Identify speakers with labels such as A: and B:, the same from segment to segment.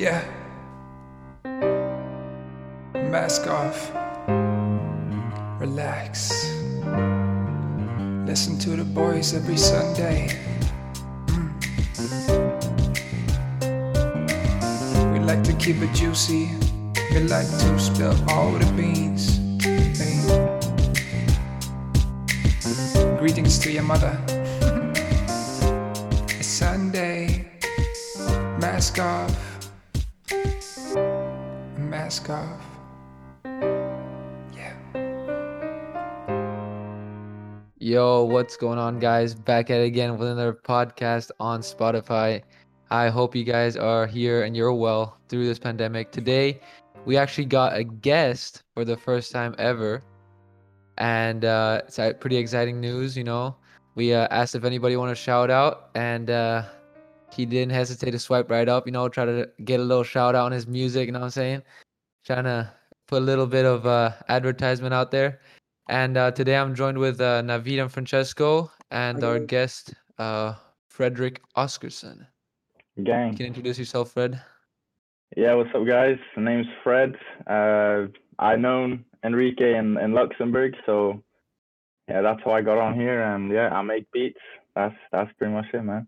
A: Yeah. Mask off. Relax. Listen to the boys every Sunday. Mm. We like to keep it juicy. We like to spill all the beans. Hey. Greetings to your mother. it's Sunday. Mask off. Mask off. Yeah.
B: Yo, what's going on, guys? Back at it again with another podcast on Spotify. I hope you guys are here and you're well through this pandemic. Today, we actually got a guest for the first time ever, and uh, it's uh, pretty exciting news. You know, we uh, asked if anybody want to shout out, and uh, he didn't hesitate to swipe right up. You know, try to get a little shout out on his music. You know what I'm saying? Trying to put a little bit of uh, advertisement out there. And uh, today I'm joined with uh, Navid and Francesco and our guest, uh, Frederick Oscarson.
C: Gang.
B: Can you can introduce yourself, Fred.
C: Yeah, what's up, guys? My name's Fred. Uh, I known Enrique in, in Luxembourg, so yeah, that's how I got on here. And yeah, I make beats. That's that's pretty much it, man.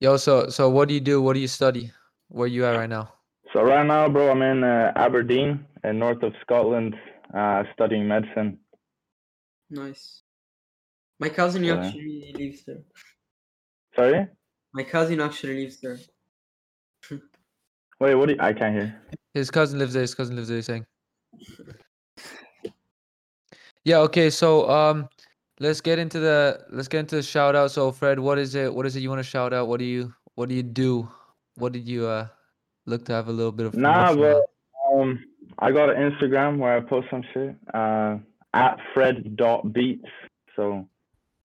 B: Yo, so so what do you do? What do you study? Where you at right now?
C: So right now, bro, I'm in uh, Aberdeen, in north of Scotland, uh, studying medicine.
D: Nice. My cousin
C: Yeah.
D: actually lives there.
C: Sorry?
D: My cousin actually lives there.
C: Wait, what? Do you, I can't hear.
B: His cousin lives there. His cousin lives there. He's saying. Yeah. Okay. So um, let's get into the let's get into the shout out. So Fred, what is it? What is it you want to shout out? What do you What do you do? What did you uh look to have a little bit of
C: Nah,
B: promotion
C: but um, I got an Instagram where I post some shit. Uh, at Fred dot beats. So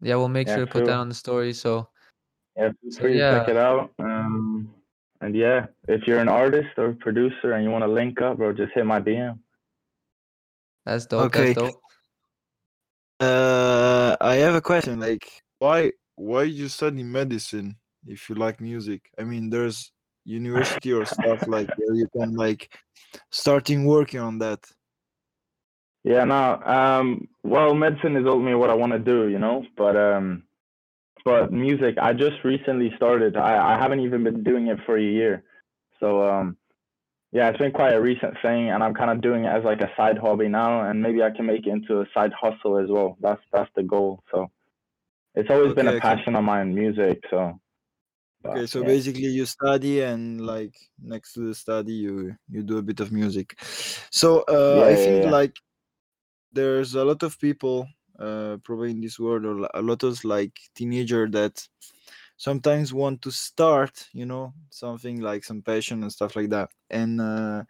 B: Yeah, we'll make
C: Yeah,
B: sure to put that on the story. So
C: Yeah, feel
B: So,
C: free to check it out. Um, and yeah, if you're an artist or producer and you want to link up, bro, just hit my DM.
B: that's dope.
E: Okay.
B: That's dope.
E: Uh, I have a question. Like, why why you study medicine if you like music? I mean, there's university or stuff like where you can like starting working on that.
C: Yeah, no. Um, well, medicine is ultimately what I want to do, you know. But um, but music, I just recently started. I I haven't even been doing it for a year. So um, yeah, it's been quite a recent thing, and I'm kind of doing it as like a side hobby now, and maybe I can make it into a side hustle as well. That's that's the goal. So it's always been
E: Okay,
C: a
E: okay.
C: passion of mine, music. So.
E: Okay, so
C: yeah.
E: basically you study and like next to the study you you do a bit of music. So uh,
C: Yeah,
E: I think
C: yeah.
E: like there's a lot of people uh, probably in this world or a lot of like teenager that sometimes want to start you know something like some passion and stuff like that and uh,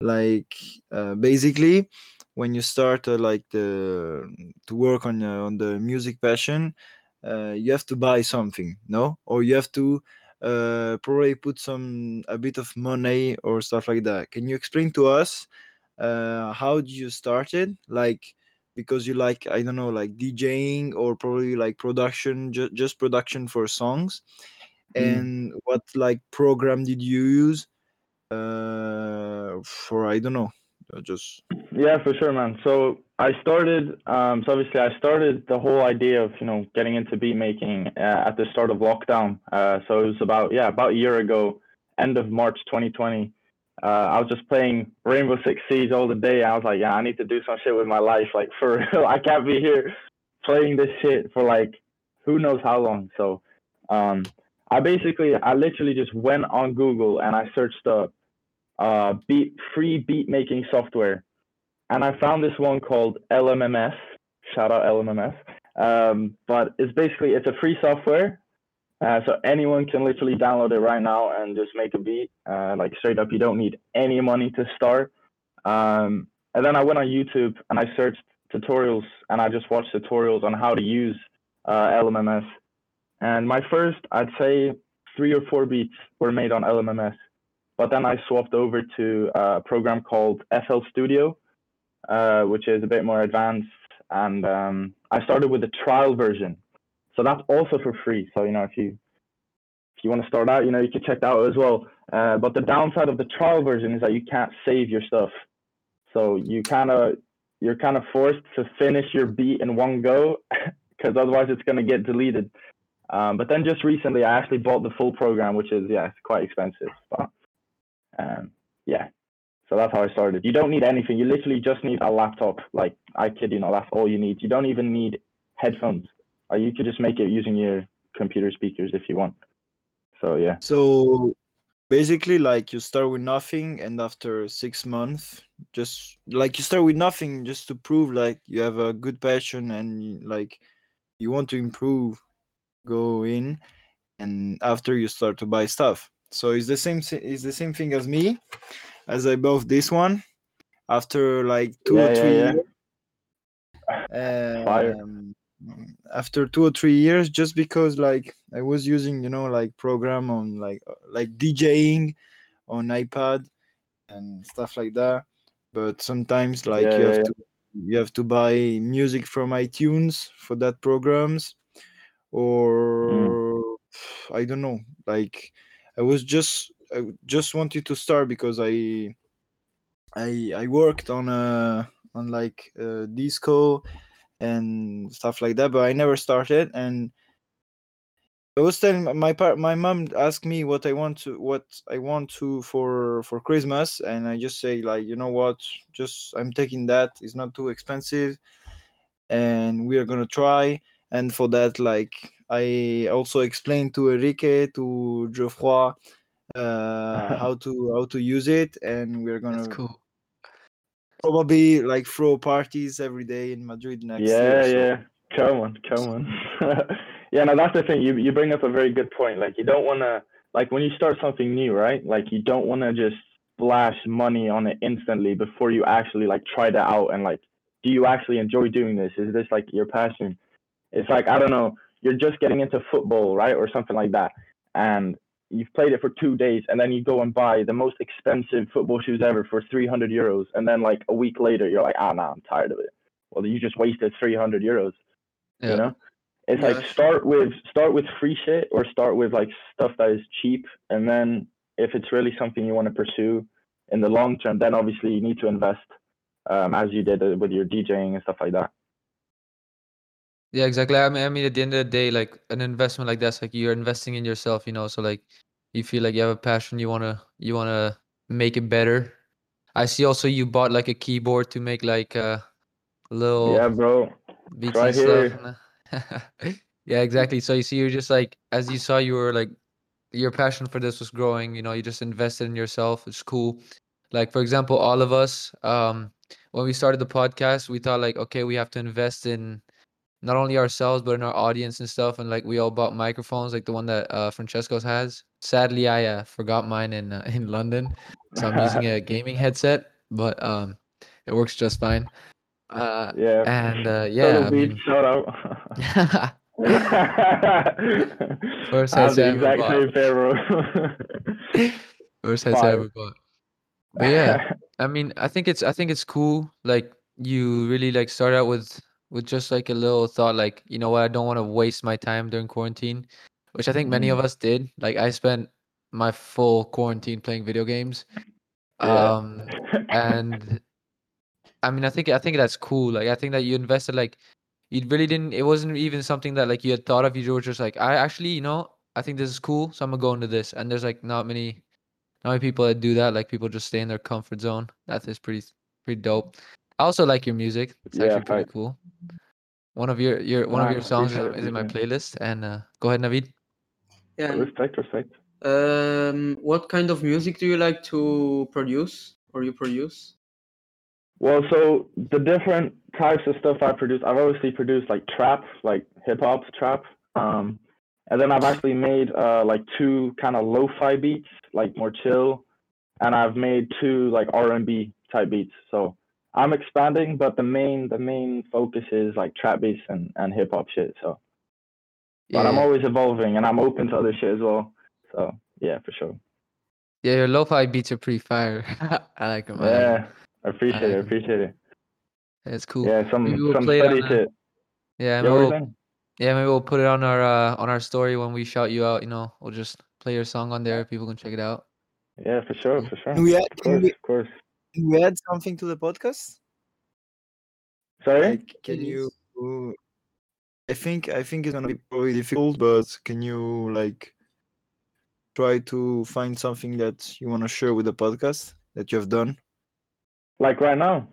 E: like uh, basically when you start uh, like the to work on uh, on the music passion uh, you have to buy something no? Or you have to uh, probably put some a bit of money or stuff like that. Can you explain to us uh, how did you started like because you like i don't know like djing or probably like production ju- just production for songs.
C: Mm.
E: and what like program did you use uh for i don't know just
C: Yeah, for sure, man. So I started. Um, so obviously, I started the whole idea of you know getting into beat making uh, at the start of lockdown. Uh, so it was about yeah about a year ago, end of March 2020. Uh, I was just playing Rainbow Six Siege all the day. I was like, yeah, I need to do some shit with my life. Like for real, I can't be here playing this shit for like who knows how long. So um, I basically, I literally just went on Google and I searched up uh, beat free beat making software and I found this one called LMMS. Shout out LMMS. Um, but it's basically it's a free software, uh, so anyone can literally download it right now and just make a beat. Uh, like straight up, you don't need any money to start. Um, and then I went on YouTube and I searched tutorials and I just watched tutorials on how to use uh, LMMS. And my first, I'd say, three or four beats were made on LMMS. But then I swapped over to a program called FL Studio, uh, which is a bit more advanced. And um, I started with the trial version, so that's also for free. So you know, if you if you want to start out, you know, you can check that out as well. Uh, but the downside of the trial version is that you can't save your stuff. So you kind of you're kind of forced to finish your beat in one go because otherwise it's going to get deleted. Um, but then just recently, I actually bought the full program, which is yeah, it's quite expensive. But um, yeah, so that's how I started. You don't need anything. You literally just need a laptop. Like I kid you not, that's all you need. You don't even need headphones. Or you could just make it using your computer speakers if you want. So yeah.
E: So basically, like you start with nothing, and after six months, just like you start with nothing, just to prove like you have a good passion and like you want to improve, go in, and after you start to buy stuff. So it's the same. It's the same thing as me, as I bought this one after like two
C: Yeah,
E: or three
C: yeah.
E: years.
C: Fire.
E: Um, after two or three years just because like i was using you know like program on like like djing on ipad and stuff like that but sometimes like
C: Yeah,
E: you
C: yeah,
E: have
C: yeah.
E: to you have to buy music from itunes for that programs or i don't know like i was just i just wanted to start because i i i worked on a on like uh, disco and stuff like that but i never started. And i was telling my- my part my mom asked me what i want to what i want to for for christmas. And i just say like you know what? Just i'm taking that. It's not too expensive. And we are gonna try. And for that like i also explained to enrique to geoffroy uh how to how to use it and we're gonna
B: That's cool.
E: probably like throw parties every day in madrid next
C: yeah,
E: year so
C: yeah. Come on, come on. yeah, no, that's the thing. You you bring up a very good point. Like you don't want to like when you start something new, right? Like you don't want to just splash money on it instantly before you actually like try that out and like do you actually enjoy doing this? Is this like your passion? It's like I don't know, you're just getting into football, right? Or something like that. And you've played it for 2 days and then you go and buy the most expensive football shoes ever for 300 euros and then like a week later you're like, "Ah, nah, I'm tired of it." Well, you just wasted 300 euros
B: Yeah.
C: you know it's
D: Yeah,
C: like start with start with free shit or start with like stuff that is cheap and then if it's really something you want to pursue in the long term then obviously you need to invest um, as you did uh, with your djing and stuff like that
B: Yeah, exactly. I mean, I mean, at the end of the day, like an investment like that's like you're investing in yourself, you know. So like, you feel like you have a passion, you wanna you wanna make it better. I see. Also, you bought like a keyboard to make like a little
C: yeah bro right
B: stuff.
C: here.
B: uh, yeah, exactly. So you see, you're just like as you saw, you were like your passion for this was growing. You know, you just invested in yourself. It's cool. Like for example, all of us, um, when we started the podcast, we thought like, okay, we have to invest in not only ourselves but in our audience and stuff. And like we all bought microphones, like the one that uh, Francesco's has. Sadly, I uh, forgot mine in uh, in London, so I'm using a gaming headset, but um, it works just fine. Uh,
C: yeah
B: and uh, yeah, I mean,
C: shout out
B: First
C: I have
B: headset
C: the exact same
B: first headset ever bought. But yeah, I mean, I think it's I think it's cool. Like you really like start out with with just like a little thought, like you know what, I don't want to waste my time during quarantine, which I think many of us did. Like I spent my full quarantine playing video games.
C: Yeah.
B: Um, and I mean, I think I think that's cool. Like I think that you invested like you really didn't. It wasn't even something that like you had thought of. You were just like, I actually, you know, I think this is cool, so I'm gonna go into this. And there's like not many, not many people that do that. Like people just stay in their comfort zone. That is pretty pretty dope. I also like your music. It's
C: Yeah,
B: actually pretty
C: facts.
B: cool. One of your your one of your songs is,
C: appreciate it,
B: is in my playlist. And uh, go ahead, Navid.
D: Yeah.
C: respect, respect.
D: Um, what kind of music do you like to produce or you produce?
C: Well, so the different types of stuff I produce, I've obviously produced like trap, like hip hop trap. Um, and then I've actually made uh, like two kind of lo-fi beats, like more chill, and I've made two like R&B type beats. So I'm expanding, but the main the main focus is like trap beats and, and hip hop shit. So, but I'm always evolving, and I'm open to other shit as well. So yeah, for sure.
B: Yeah, your lo-fi beats are pretty fire. I like them.
C: Yeah, I appreciate
B: like
C: it. I
B: 'em.
C: appreciate it.
B: It's cool.
C: Yeah, some
B: Maybe we'll
C: some
B: play it
C: steady
B: on, uh,
C: shit.
B: Yeah,
C: Yeah,
B: maybe
C: what are you
B: we'll? Yeah, maybe we'll put it on our uh, on our story when we shout you out. You know, we'll just play your song on there. People can check it out.
C: Yeah, for sure, for sure.
E: Can we add,
C: Of
E: can
C: course,
E: we,
C: of course.
E: Can we add something to the podcast?
C: Sorry.
E: Like, can you? I think I think it's gonna be probably difficult, but can you like try to find something that you want to share with the podcast that you have done?
C: Like right now.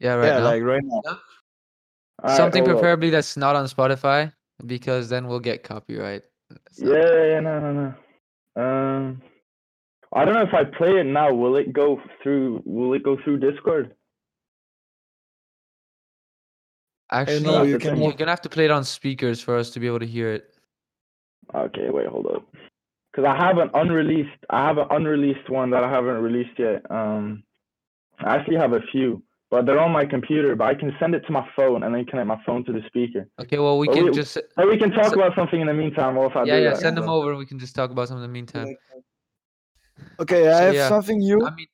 B: Yeah, right
E: yeah,
B: now.
E: like right now.
C: Alright,
B: Something
C: hold up.
B: preferably that's not on Spotify because then we'll get copyright. It's
C: Yeah, yeah, no, no, no. Um, I don't know if I play it now. Will it go through? Will it go through Discord?
B: Actually,
E: no,
C: you
B: you
C: can-
B: are gonna have to play it on speakers for us to be able to hear it.
C: Okay, wait, hold up. Because I have an unreleased. I have an unreleased one that I haven't released yet. Um, I actually have a few, but they're on my computer. But I can send it to my phone and then connect my phone to the speaker.
B: Okay, well we can
C: wait,
B: just
C: Or we can talk
B: So-
C: about something in the meantime. Or if I
B: yeah
C: do
B: yeah
C: that,
B: send them
C: so-
B: over. We can just talk about something in the meantime.
E: Okay, I
B: So,
E: have
B: yeah.
E: something new.
B: I mean,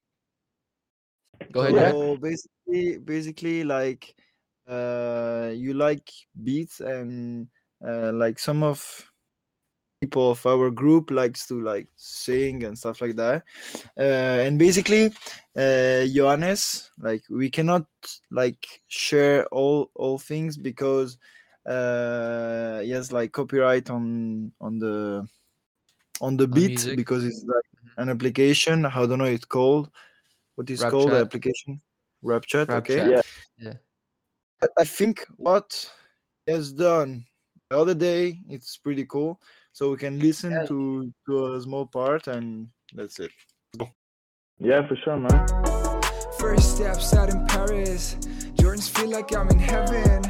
B: go ahead.
E: So basically, basically, like, uh, you like beats and uh, like some of people of our group likes to like sing and stuff like that. Uh, and basically, uh, Johannes, like, we cannot like share all all things because uh, he has like copyright on on the on the beat
B: music?
E: because it's like an application. I don't know it's called. What is
B: Rap
E: called the application? Rap chat.
B: Rap
E: okay.
B: chat.
C: Yeah.
B: Yeah.
E: I- I think what has done the other day it's pretty cool. So we can listen
D: Yeah.
E: to to a small part and that's it.
C: Yeah, for sure, man.
A: First steps out in Paris. Jordans feel like I'm in heaven.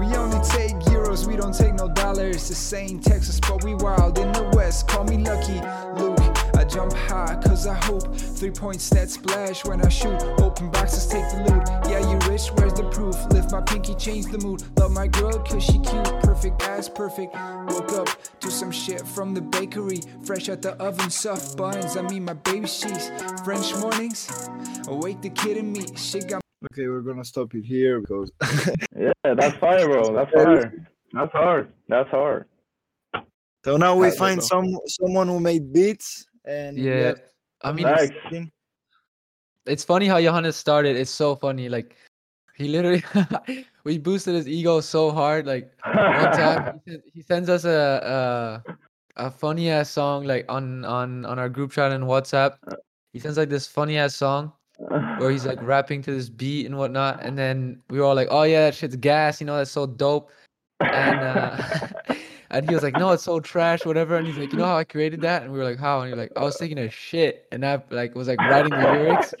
A: We only take euros, we don't take no dollars. The same Texas, but we wild in the west. Call me lucky, Luke. I jump high, cause I hope. Three points that splash when I shoot. Open boxes, take the loot. Yeah, you rich, where's the proof? Lift my pinky, change the mood. Love my girl, cause she cute. Perfect ass, perfect. Woke up to some shit from the bakery. Fresh out the oven, soft buns. I mean, my baby sheets. French mornings. Awake the kid in me. Shit got
E: Okay, we're gonna stop it here because
C: Yeah, that's fire, bro. That's fire. That's hard. That's hard.
E: so now we
C: Alright,
E: find some someone who made beats and
B: Yeah. I mean,
C: Nice.
E: something.
B: it's funny how Johannes started. It's so funny. Like he literally, we boosted his ego so hard. Like one time he, he sends us a a, a funny ass song like on on on our group chat and WhatsApp. He sends like this funny ass song where he's like rapping to this beat and whatnot, and then we were all like, "Oh yeah, that shit's gas," you know, that's so dope. And uh, and he was like, "No, it's so trash, whatever." And he's like, "You know how I created that?" And we were like, "How?" And he's like, "I was taking a shit, and I like was like writing the lyrics."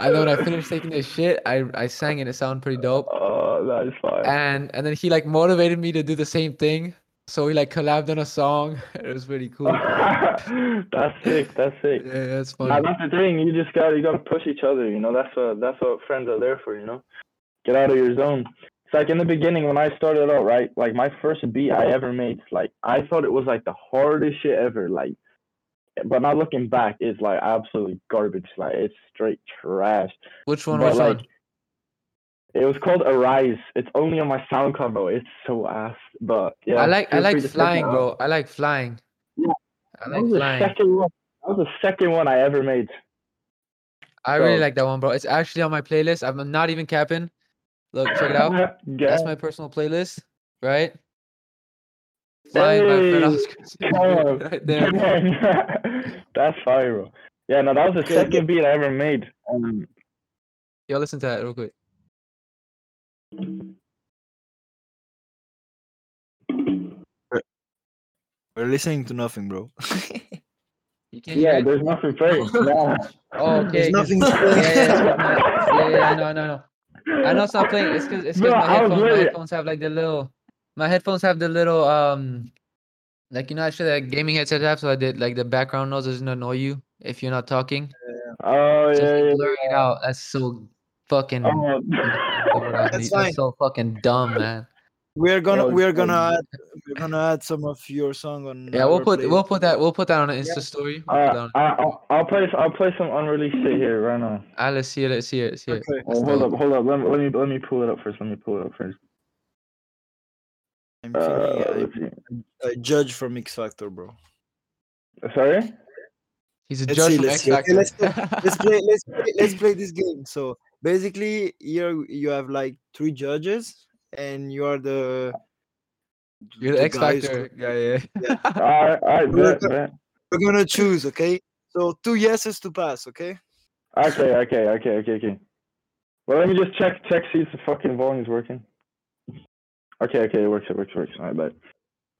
B: And then when I finished taking this shit, I I sang and It sounded pretty dope.
C: oh, that is fire.
B: And and then he like motivated me to do the same thing. So we like collabed on a song. It was pretty cool.
C: that's sick. That's sick.
B: Yeah, that's funny.
C: that's the thing. You just got you got to push each other. You know, that's what that's what friends are there for. You know, get out of your zone. It's like in the beginning when I started out, right? Like my first beat I ever made, like I thought it was like the hardest shit ever. Like, but now looking back, it's like absolutely garbage. Like it's straight trash.
B: Which one?
C: But
B: Which
C: like, it was called Arise. It's only on my SoundCloud, bro. It's so ass. But yeah,
B: I like I like
C: free to check it
B: flying, bro. I like flying.
C: Yeah,
B: I like That
C: was the
B: flying.
C: second one. That was the second one I ever made.
B: I really like that one, bro. It's actually on my playlist. I'm not even capping. Look, check it out. That's my personal playlist, right? Flying by Fred Oscar. right there.
C: That's fire, bro. Yeah, no, that was the
E: Okay,
C: second beat I ever made. Um,
B: Yo, listen to that real quick.
E: we're listening to nothing, bro.
B: You can't
C: yeah, there's nothing playing. Yeah.
B: Oh, okay. 'cause-
E: nothing
B: yeah,
E: playing.
B: yeah, it's 'cause my- yeah, yeah, no, no, no. I know it's not playing. It's because it's because my
C: I
B: headphones, my headphones have like the little, my headphones have the little um, like you know actually that gaming headset have. So I did like the background noise doesn't annoy you if you're not talking.
C: Oh,
B: So
C: yeah,
B: it's like
C: yeah.
B: blurring it out. That's so fucking.
C: Oh,
B: the word I
E: That's fine.
B: That's so fucking dumb, man.
E: We're gonna we're gonna add we're gonna add some of your song on.
B: Yeah, we'll
E: our
B: put we'll put that we'll put that on an Insta story. We'll put
C: uh,
B: on-
C: I, I'll, I'll play. I'll play some unreleased shit here right now.
B: Ah, let's see it. Let's see it. Let's see it.
E: Okay.
C: Oh, hold up, hold up. Let me, let me let me pull it up first. Let me pull it up first.
E: I'm
C: Uh,
E: feeling
C: let's.
E: I, I judge from X Factor, bro.
C: Sorry.
B: He's a
E: Let's
B: judge
E: see,
B: from X
E: see. Okay,
B: Factor.
E: let's let's play let's play, let's play this game so basically here you have like three judges and you are the
B: You're the X
E: guys
B: Factor
E: who-
B: guy. Yeah.
C: All right. All right.
E: We're
C: Bet, bet.
E: we're gonna choose okay so two yeses to pass okay
C: Okay. Okay. Okay. Okay. Okay. Well, let me just check check see if the fucking volume is working. Okay. Okay. It works. It works. It works. All right. Bet.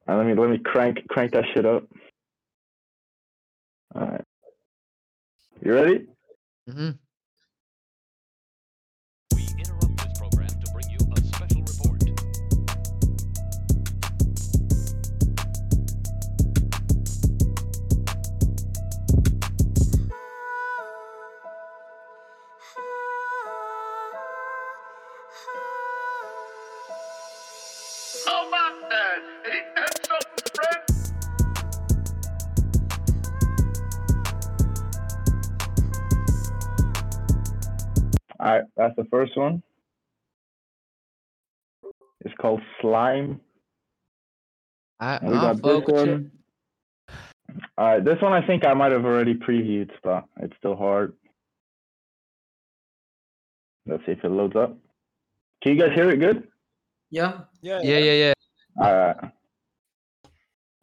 C: All right, let me let me crank crank that shit up. All right. You ready?
B: hmm
F: How about that? Ain't that something, friend?
C: All right. That's the first one. It's called slime.
B: I,
C: we got this one. All right, this one I think I might have already previewed, but it's still hard. Let's see if it loads up. Can you guys hear it good?
D: Yeah.
E: yeah
B: Yeah, yeah, yeah.
C: All right.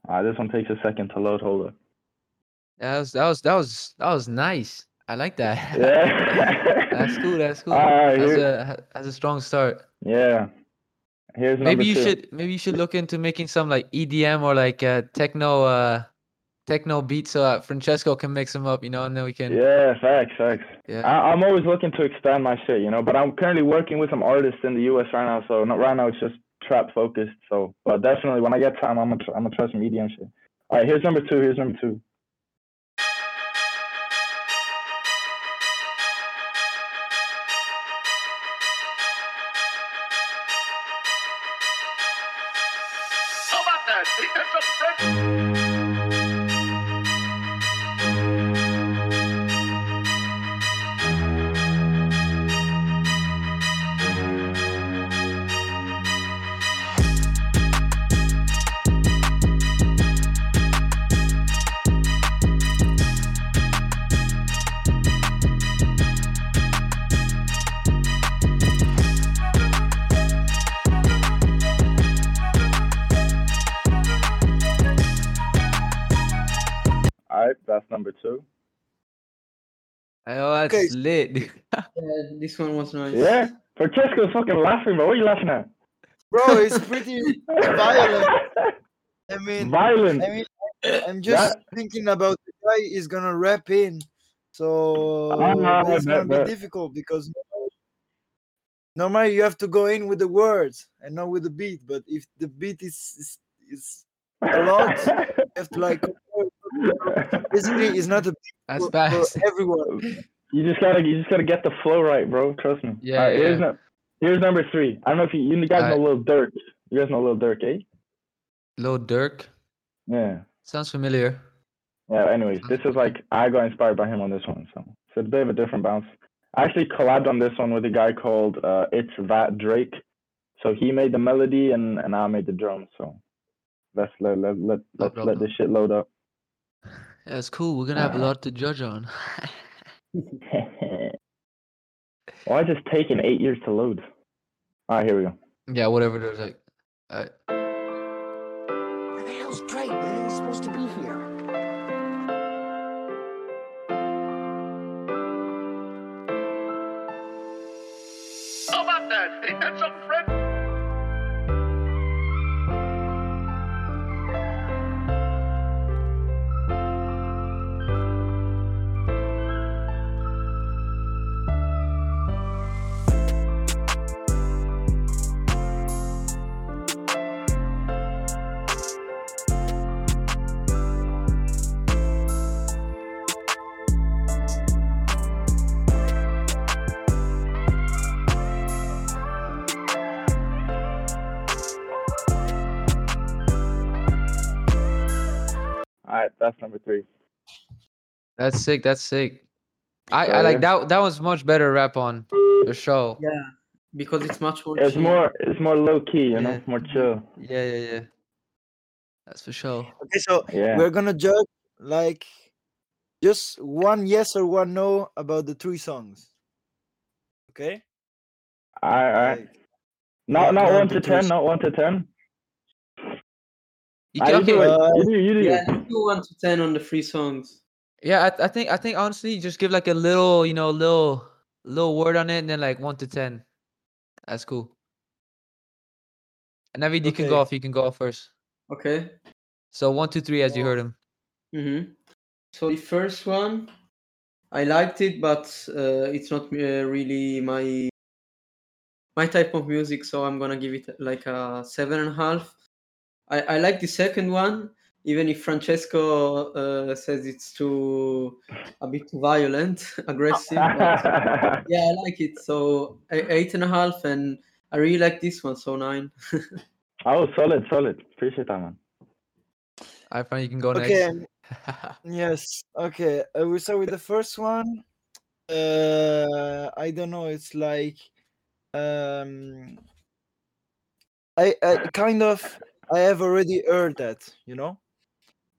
C: All right, this one takes a second to load. Hold up.
B: That was that was that was that was nice. I like that.
C: Yeah.
B: that's cool. That's cool.
C: All right,
B: That's a that's a strong start.
C: Yeah. Here's
B: Maybe you
C: two.
B: should maybe you should look into making some like EDM or like uh, techno uh techno beats so uh, Francesco can mix them up, you know, and then we can
C: Yeah, facts, facts.
B: yeah.
C: I, I'm always looking to expand my shit, you know. But I'm currently working with some artists in the U.S. right now, so not right now. It's just trap focused. So, but definitely when I get time, I'm gonna I'm gonna try some EDM shit. All right, here's number two. Here's number two.
E: Okay.
B: lit. dude.
D: Yeah, this one was nice.
C: Yeah, Francesco's fucking laughing, bro. What are you laughing at?
E: bro it's pretty violent i mean
C: Violent.
E: I mean, I'm just thinking about the guy is gonna rap in, so
C: Ah,
E: it's gonna
C: bet,
E: be
C: bet.
E: difficult because normally you have to go in with the words and not with the beat. But if the beat is is, is a lot, you have to like basically it's not a beat
B: That's
E: for,
B: fast.
E: for everyone.
C: You just gotta you just gotta get the flow right, bro. Trust me.
B: Yeah,
C: right, Here's, no, here's number three. I don't know if you you guys know
B: Alright.
C: Lil Durk. You guys know Lil Durk, eh?
B: Lil Durk.
C: Yeah.
B: Sounds familiar.
C: Yeah. Anyways, this is like I got inspired by him on this one, so it's a bit of a different bounce. I actually collabed on this one with a guy called uh, It's That Drake. So he made the melody and and I made the drums. So let's let let let let's let this shit load up.
B: That's cool. We're gonna have a lot to judge on.
C: Why is this taking eight years to load? All right, here we go.
B: yeah, whatever. There's like, uh,
G: Where the hell's Drake, man? He's supposed to be here.
F: How about that? Ain't that something, friend?
C: That's
B: sick. That's sick. I, I like that. That was much better rap on the show.
D: Yeah, because it's much more.
C: It's
D: chill.
C: more it's more low key, you know,
B: Yeah.
C: more chill.
B: Yeah, yeah, yeah. That's for sure.
E: Okay, so
C: Yeah.
E: we're gonna judge like just one yes or one no about the three songs. Okay.
C: All right, all right.
E: Like,
C: Not
E: one-
C: not
E: one
C: one
E: to
C: to
E: three.
C: ten, not one to ten.
B: You can,
C: you do
B: okay.
E: Uh,
C: You do, you do.
D: Yeah, do one to ten on the three songs.
B: Yeah, I, I think I think honestly, just give like a little, you know, little little word on it, and then like one to ten. That's cool. And Navid, you can go off. You can go off first.
D: Okay.
B: So one, two, three, as you heard him.
D: Mm-hmm. So the first one, I liked it, but uh, it's not uh, really my my type of music. So I'm gonna give it like a seven and a half. I, I like the second one, even if Francesco uh, says it's too a bit too violent, aggressive. But yeah, I like it. So eight and a half, and I really like this one. So nine.
C: oh, solid, solid. Appreciate that, man.
B: I find You can go
E: Okay.
B: next.
E: Yes. Okay. Uh, we start with the first one. Uh, I don't know. It's like, um, I, I kind of I have already heard that, you know.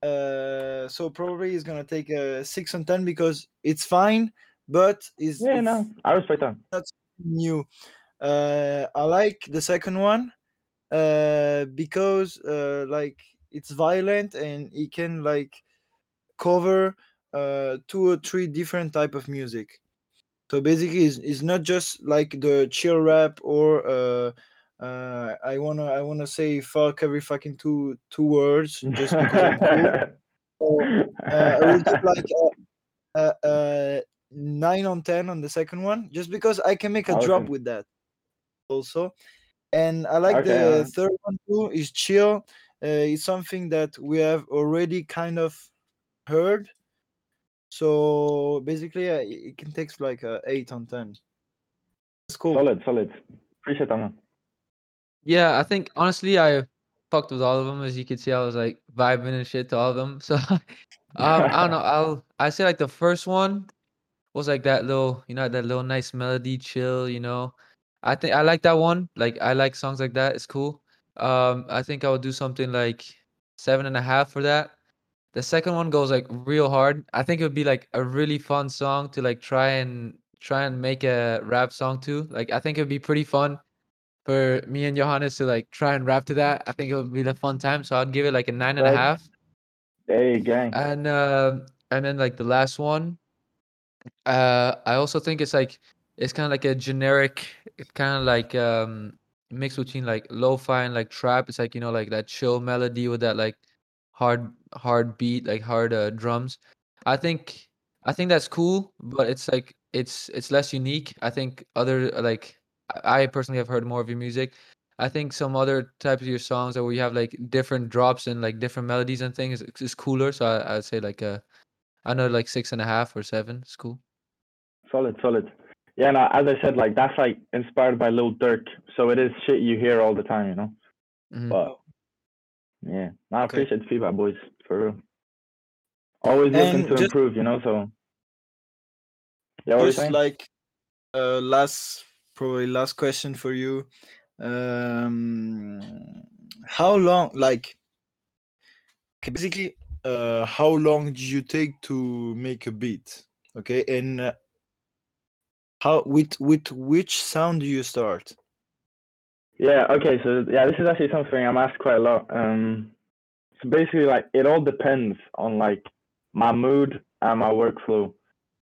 E: Uh, so probably it's gonna take a six on ten because it's fine, but is
C: Yeah, no, I respect that.
E: That's new. Uh, I like the second one, uh, because uh, like it's violent and it can like cover uh two or three different type of music. So basically, it's, it's not just like the chill rap or uh, uh, I wanna I wanna say fuck every fucking two two words just because I'm cool. Uh, I will give like a, a, a nine on ten on the second one, just because I can make a drop with that. Also, and I like
C: Okay,
E: the third one too. Is chill. Uh, it's something that we have already kind of heard. So basically, uh, it it can take like a eight on ten. It's cool.
C: solid, solid. Appreciate man.
B: Yeah, I think honestly, I fucked with all of them. As you can see, I was like vibing and shit to all of them. So, um, I don't know. I'll I say like the first one was like that little, you know, that little nice melody, chill. You know, I think I like that one. Like I like songs like that. It's cool. Um, I think I would do something like seven and a half for that. The second one goes like real hard. I think it would be like a really fun song to like try and try and make a rap song to. Like I think it would be pretty fun for me and Johannes to like try and rap to that. I think it would be a fun time. So I'd give it like a nine and a half.
C: and a Right.
B: half.
C: Hey, gang.
B: And uh, and then like the last one, uh, I also think it's like it's kind of like a generic, kind of like um mix between like lo-fi and like trap. It's like you know like that chill melody with that like hard hard beat, like hard uh, drums. I think I think that's cool, but it's like it's it's less unique. I think other like I I personally have heard more of your music. I think some other types of your songs that where you have like different drops and like different melodies and things is, is cooler. So I, I'd say like uh I know like six and a half or seven. It's cool.
C: Solid, solid. Yeah, no, as I said, like that's like inspired by Lil Durk, so it is shit you hear all the time, you know.
B: Mhm.
C: But yeah, no, I
E: Okay.
C: appreciate the feedback, boys, for real. Always looking
E: And
C: to
E: just-
C: improve, you know. So yeah, what are you
E: Just like uh, last, probably last question for you. Um, how long, like, basically, uh, how long did you take to make a beat? Okay, and uh, how with with which sound do you start?
C: Yeah, okay, so yeah, this is actually something I'm asked quite a lot. Um, so basically, like, it all depends on like my mood and my workflow.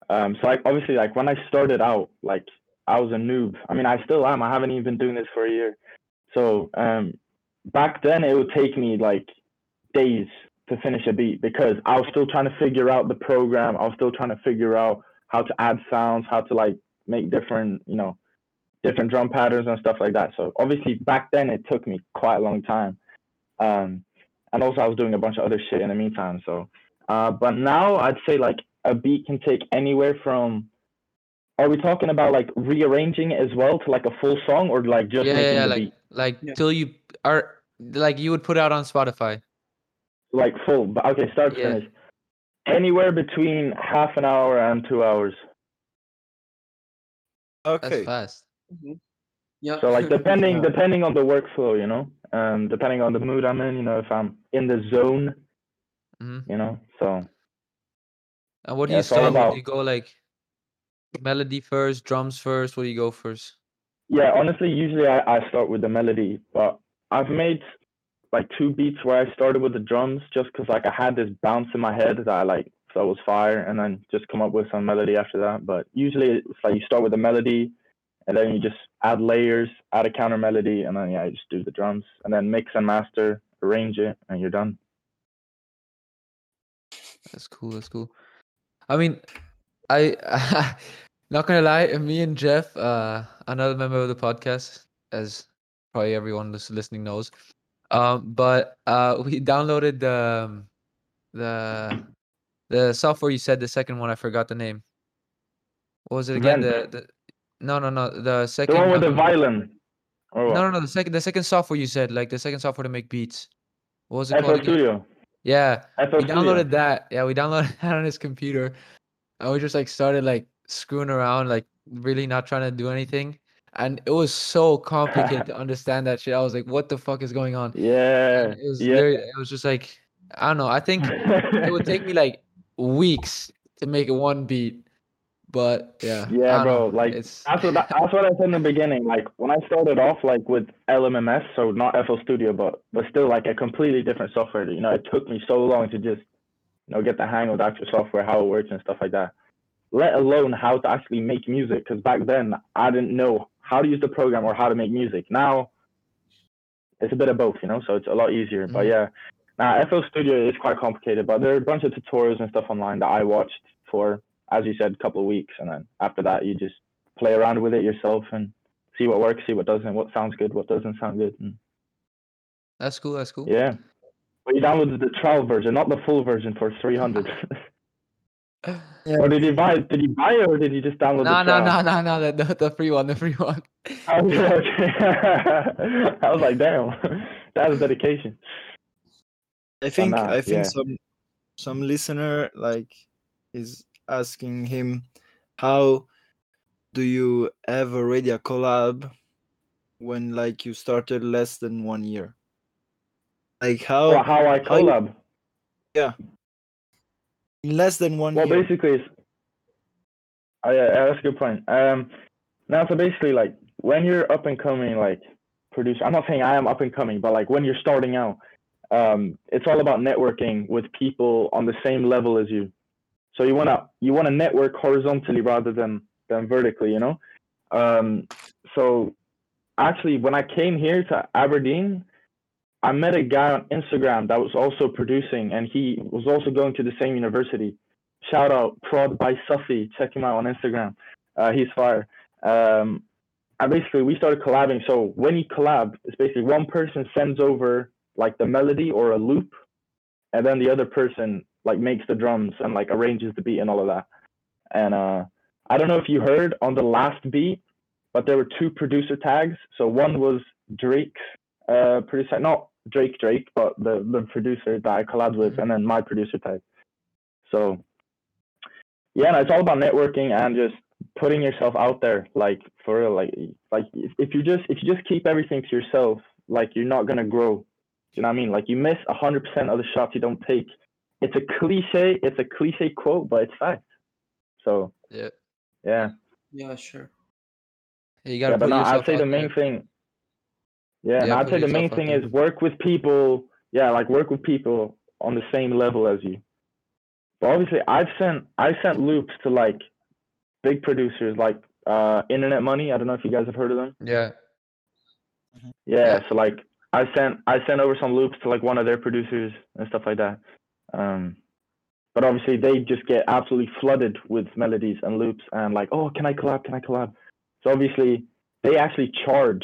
C: Um, so like obviously, like when I started out, like I was a noob. I mean, I still am. I haven't even been doing this for a year. So um, back then, it would take me like days to finish a beat because I was still trying to figure out the program. I was still trying to figure out how to add sounds, how to like make different, you know, different drum patterns and stuff like that. So obviously back then it took me quite a long time. Um, and also I was doing a bunch of other shit in the meantime. So, uh, but now I'd say like a beat can take anywhere from. Are we talking about like rearranging it as well to like a full song or like just
B: yeah,
C: making
B: yeah,
C: the
B: like
C: beat
B: like
D: Yeah.
B: till you are like you would put out on Spotify.
C: like full? But okay, start to
B: Yeah.
C: finish. Anywhere between half an hour and two hours.
B: That's
E: Okay,
B: fast.
D: Yeah.
C: So like depending
E: Yeah.
C: depending on the workflow, you know, um, depending on the mood I'm in, you know, if I'm in the zone,
B: hmm
C: you know. So
B: And what do
C: Yeah,
B: you
C: it's all
B: start
C: about-
B: Do you go like melody first, drums first? What do you go first?
C: Yeah, honestly, usually I, I start with the melody, but I've made like two beats where I started with the drums just because like I had this bounce in my head that I like thought was fire, and then just come up with some melody after that. But usually it's like you start with the melody, and then you just add layers, add a counter melody, and then yeah, you just do the drums, and then mix and master, arrange it, and you're done.
B: That's cool. That's cool. I mean, I not gonna lie, me and Jeff, uh, another member of the podcast, as probably everyone that's listening knows, um, but uh, we downloaded the um, the the software you said the second one. I forgot the name. What was it again? The, the no no no the
C: The
B: second
C: one with the violin. Or?
B: No no no the second the second software you said like the second software to make beats. What was it
C: FL
B: called again?
C: Studio.
B: Yeah,
C: FL
B: we
C: Studio.
B: downloaded that. Yeah, we downloaded that on his computer, and we just like started like screwing around, like really not trying to do anything. And it was so complicated to understand that shit. I was like, "What the fuck is going on?"
C: Yeah.
B: And it was
C: yeah.
B: very, it was just like I don't know. I think it would take me like weeks to make a one beat, but yeah.
C: Yeah, bro.
B: know,
C: Like
B: it's
C: that's what that's what I said in the beginning. Like when I started off like with LMMS, so not FL Studio, but but still like a completely different software. You know, it took me so long to just you know get the hang of the actual software, how it works and stuff like that let alone how to actually make music. Because back then, I didn't know how to use the program or how to make music. Now, it's a bit of both, you know, so it's a lot easier. Mm-hmm. But
B: mm.
C: yeah, now FL Studio is quite complicated, but there are a bunch of tutorials and stuff online that I watched for, as you said, a couple of weeks. And then after that, you just play around with it yourself and see what works, see what doesn't, what sounds good, what doesn't sound good. And...
B: That's cool. That's cool.
C: Yeah. But you downloaded the trial version, not the full version for 300. Yeah. Or did he buy? Did he buy it or did he just download?
B: No, no, no, no, no. The, the free one, the free one.
C: Okay, okay. I was like, damn, that's dedication.
E: I think I think
C: yeah.
E: some some listener like is asking him, how do you have already a collab when like you started less than one year? Like how?
C: Well, how I collab?
E: How you,
C: yeah
E: in less than one
C: Well,
E: year?
C: basically, oh, yeah, yeah, that's a good point. Um, now, so basically, like when you're up and coming, like producer, I'm not saying I am up and coming, but like when you're starting out, um, it's all about networking with people on the same level as you. So you wanna you wanna network horizontally rather than than vertically, you know. Um, so actually, when I came here to Aberdeen, I met a guy on Instagram that was also producing, and he was also going to the same university. Shout out Prod by Suffy. Check him out on Instagram. Uh, he's fire. Um, and basically, we started collabing. So when you collab, it's basically one person sends over like the melody or a loop, and then the other person like makes the drums and like arranges the beat and all of that. And uh, I don't know if you heard on the last beat, but there were two producer tags. So one was Drake's uh, producer, not Drake Drake, but the the producer that I collabed with, and mm-hmm. then my producer type. So yeah, no, it's all about networking and just putting yourself out there, like for real. Like like if, if you just if you just keep everything to yourself, like you're not gonna grow. You know what I mean? Like you miss hundred percent of the shots you don't take. It's a cliche. It's a cliche quote, but it's fact. So
B: Yeah.
C: yeah.
D: Yeah, sure.
B: You gotta
C: yeah, but
B: put
C: no, I'd say the main
B: there.
C: thing. Yeah,
B: Yeah,
C: no, I'd say the main thing is work with people. Yeah, like work with people on the same level as you. But obviously, I've sent I sent loops to like big producers like uh Internet Money. I don't know if you guys have heard of them.
B: Yeah.
C: Yeah,
B: Yeah.
C: so like I sent I sent over some loops to like one of their producers and stuff like that. Um, but obviously they just get absolutely flooded with melodies and loops and like, oh, can I collab? Can I collab? So obviously they actually charge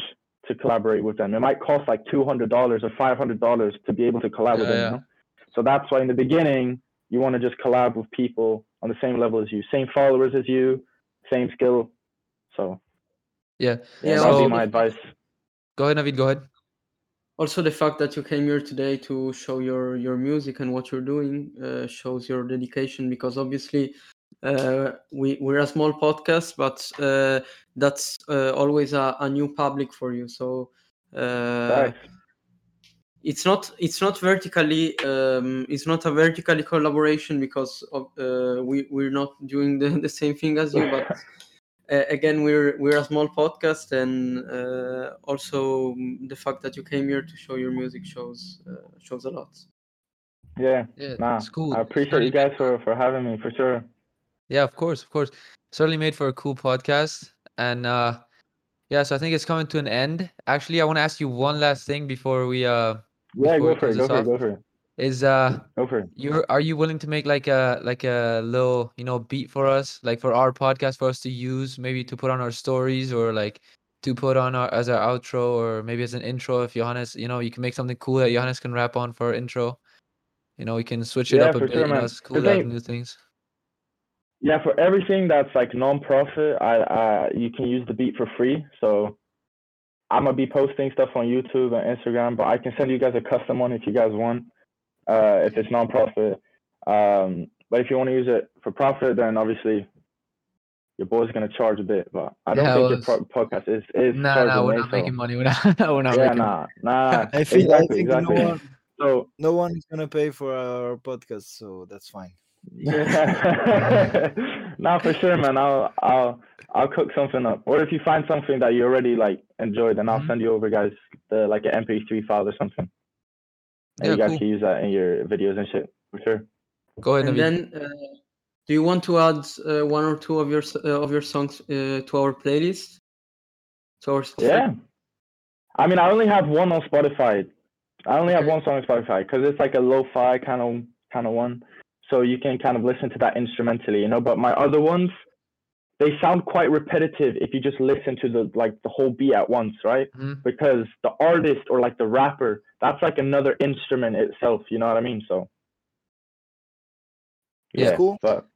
C: to collaborate with them. It might cost like two hundred dollars or five hundred dollars to be able to collab with
B: Yeah,
C: them.
B: yeah.
C: You know? So that's why in the beginning you want to just collab with people on the same level as you, same followers as you, same skill. So
B: Yeah.
C: yeah,
D: Yeah,
C: that would
B: also-
C: be my advice.
B: Go ahead, Navid. Go ahead.
D: Also, the fact that you came here today to show your your music and what you're doing uh, shows your dedication. Because obviously, uh, we we're a small podcast, but uh, that's uh, always a, a new public for you. So uh, it's not it's not vertically um, it's not a vertically collaboration because of uh, we we're not doing the, the same thing as you but uh, again we're we're a small podcast and uh, also the fact that you came here to show your music shows uh, shows a lot
C: Yeah,
B: Yeah,
C: nah.
B: it's cool.
C: I appreciate you guys for for having me for sure.
B: Yeah, of course, of course. Certainly made for a cool podcast. And uh yeah, so I think it's coming to an end. Actually, I want to ask you one last thing before we uh
C: Yeah, go for it. Go for it. Go for it.
B: Is uh
C: Go for it.
B: you're are you willing to make like a like a little, you know, beat for us, like for our podcast for us to use, maybe to put on our stories or like to put on our as our outro or maybe as an intro if Johannes, you know, you can make something cool that Johannes can rap on for our intro. You know, we can switch it
C: Yeah,
B: up a bit,
C: sure,
B: you know, cool have new things.
C: Yeah, for everything that's like non-profit, I, I you can use the beat for free. So I'm gonna be posting stuff on YouTube and Instagram, but I can send you guys a custom one if you guys want. Uh, if it's non-profit. Um, but if you want to use it for profit, then obviously your boy's gonna charge a bit. But I don't
B: Yeah,
C: think
B: well,
C: your pro- podcast is is
B: Nah,
C: charging
B: nah, we're
C: me,
B: not
C: so-
B: making money. We're not, we're not
C: Yeah,
B: making
C: nah, nah.
E: I think
C: exactly,
E: I think
C: exactly.
E: no one
C: So
E: no one is gonna pay for our podcast, so that's fine.
C: Yeah. no, for sure, man. I'll I'll I'll cook something up. Or if you find something that you already like enjoy, then I'll
B: Mhm.
C: send you over, guys, the like an MP3 file or something, and
B: Yeah,
C: you guys
B: cool.
C: can use that in your videos and shit for sure.
B: Go ahead,
D: and
B: Naveed.
D: then uh, do you want to add uh, one or two of your uh, of your songs uh, to our playlist to our Spotify?
C: Yeah. I mean, I only have one on Spotify. I only have one song on Spotify because it's like a lo-fi kind of kind of one, so you can kind of listen to that instrumentally, you know. But my other ones, they sound quite repetitive if you just listen to the like the whole beat at once, right?
B: Mhm.
C: Because the artist or like the rapper, that's like another instrument itself. You know what I mean? So.
B: Yeah.
E: Cool.
C: But,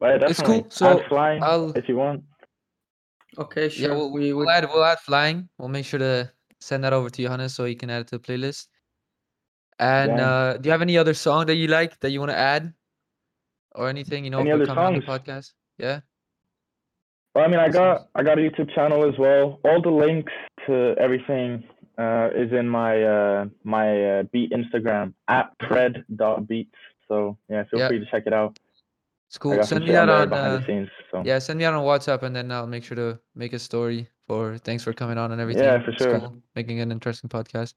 C: but yeah,
B: It's cool. So,
C: Add flying
B: I'll-
C: if you want.
D: Okay,
B: Yeah, we'll,
D: we
B: we'll
D: will
B: add we'll add flying. We'll make sure to send that over to Johannes so he can add it to the playlist. And
C: Yeah.
B: uh, do you have any other song that you like that you want to add, or anything? You know,
C: Any other
B: coming on the
C: songs?
B: podcast. Yeah.
C: Well, I mean, I got I got a YouTube channel as well. All the links to everything uh, is in my uh, my uh, beat Instagram at pred.beats. So yeah, feel
B: Yeah.
C: free to check it out.
B: It's
C: I
B: cool.
C: got some
B: Send me
C: shit on
B: that
C: there
B: on.
C: behind
B: Uh,
C: the scenes. So
B: yeah, send me out on WhatsApp, and then I'll make sure to make a story for thanks for coming on and everything.
C: Yeah, for
B: It's
C: sure.
B: cool, making an interesting podcast.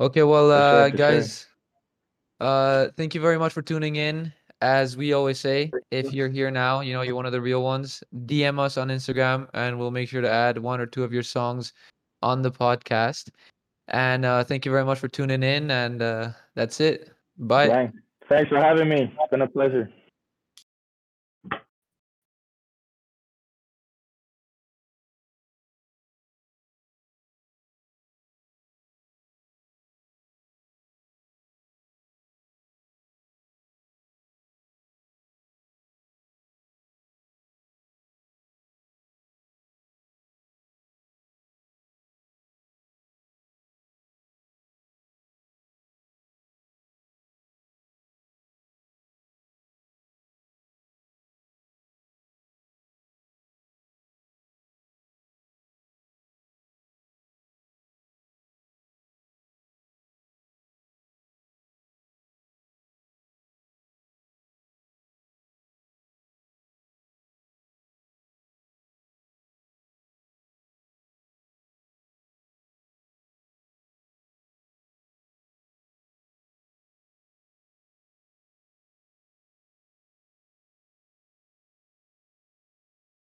B: Okay, well,
C: For sure,
B: uh,
C: for sure.
B: guys, uh, thank you very much for tuning in. As we always say, if you're here now, you know you're one of the real ones. DM us on Instagram, and we'll make sure to add one or two of your songs on the podcast. And uh, thank you very much for tuning in. And uh, that's it. Bye.
C: Thanks for having me. It's been a pleasure.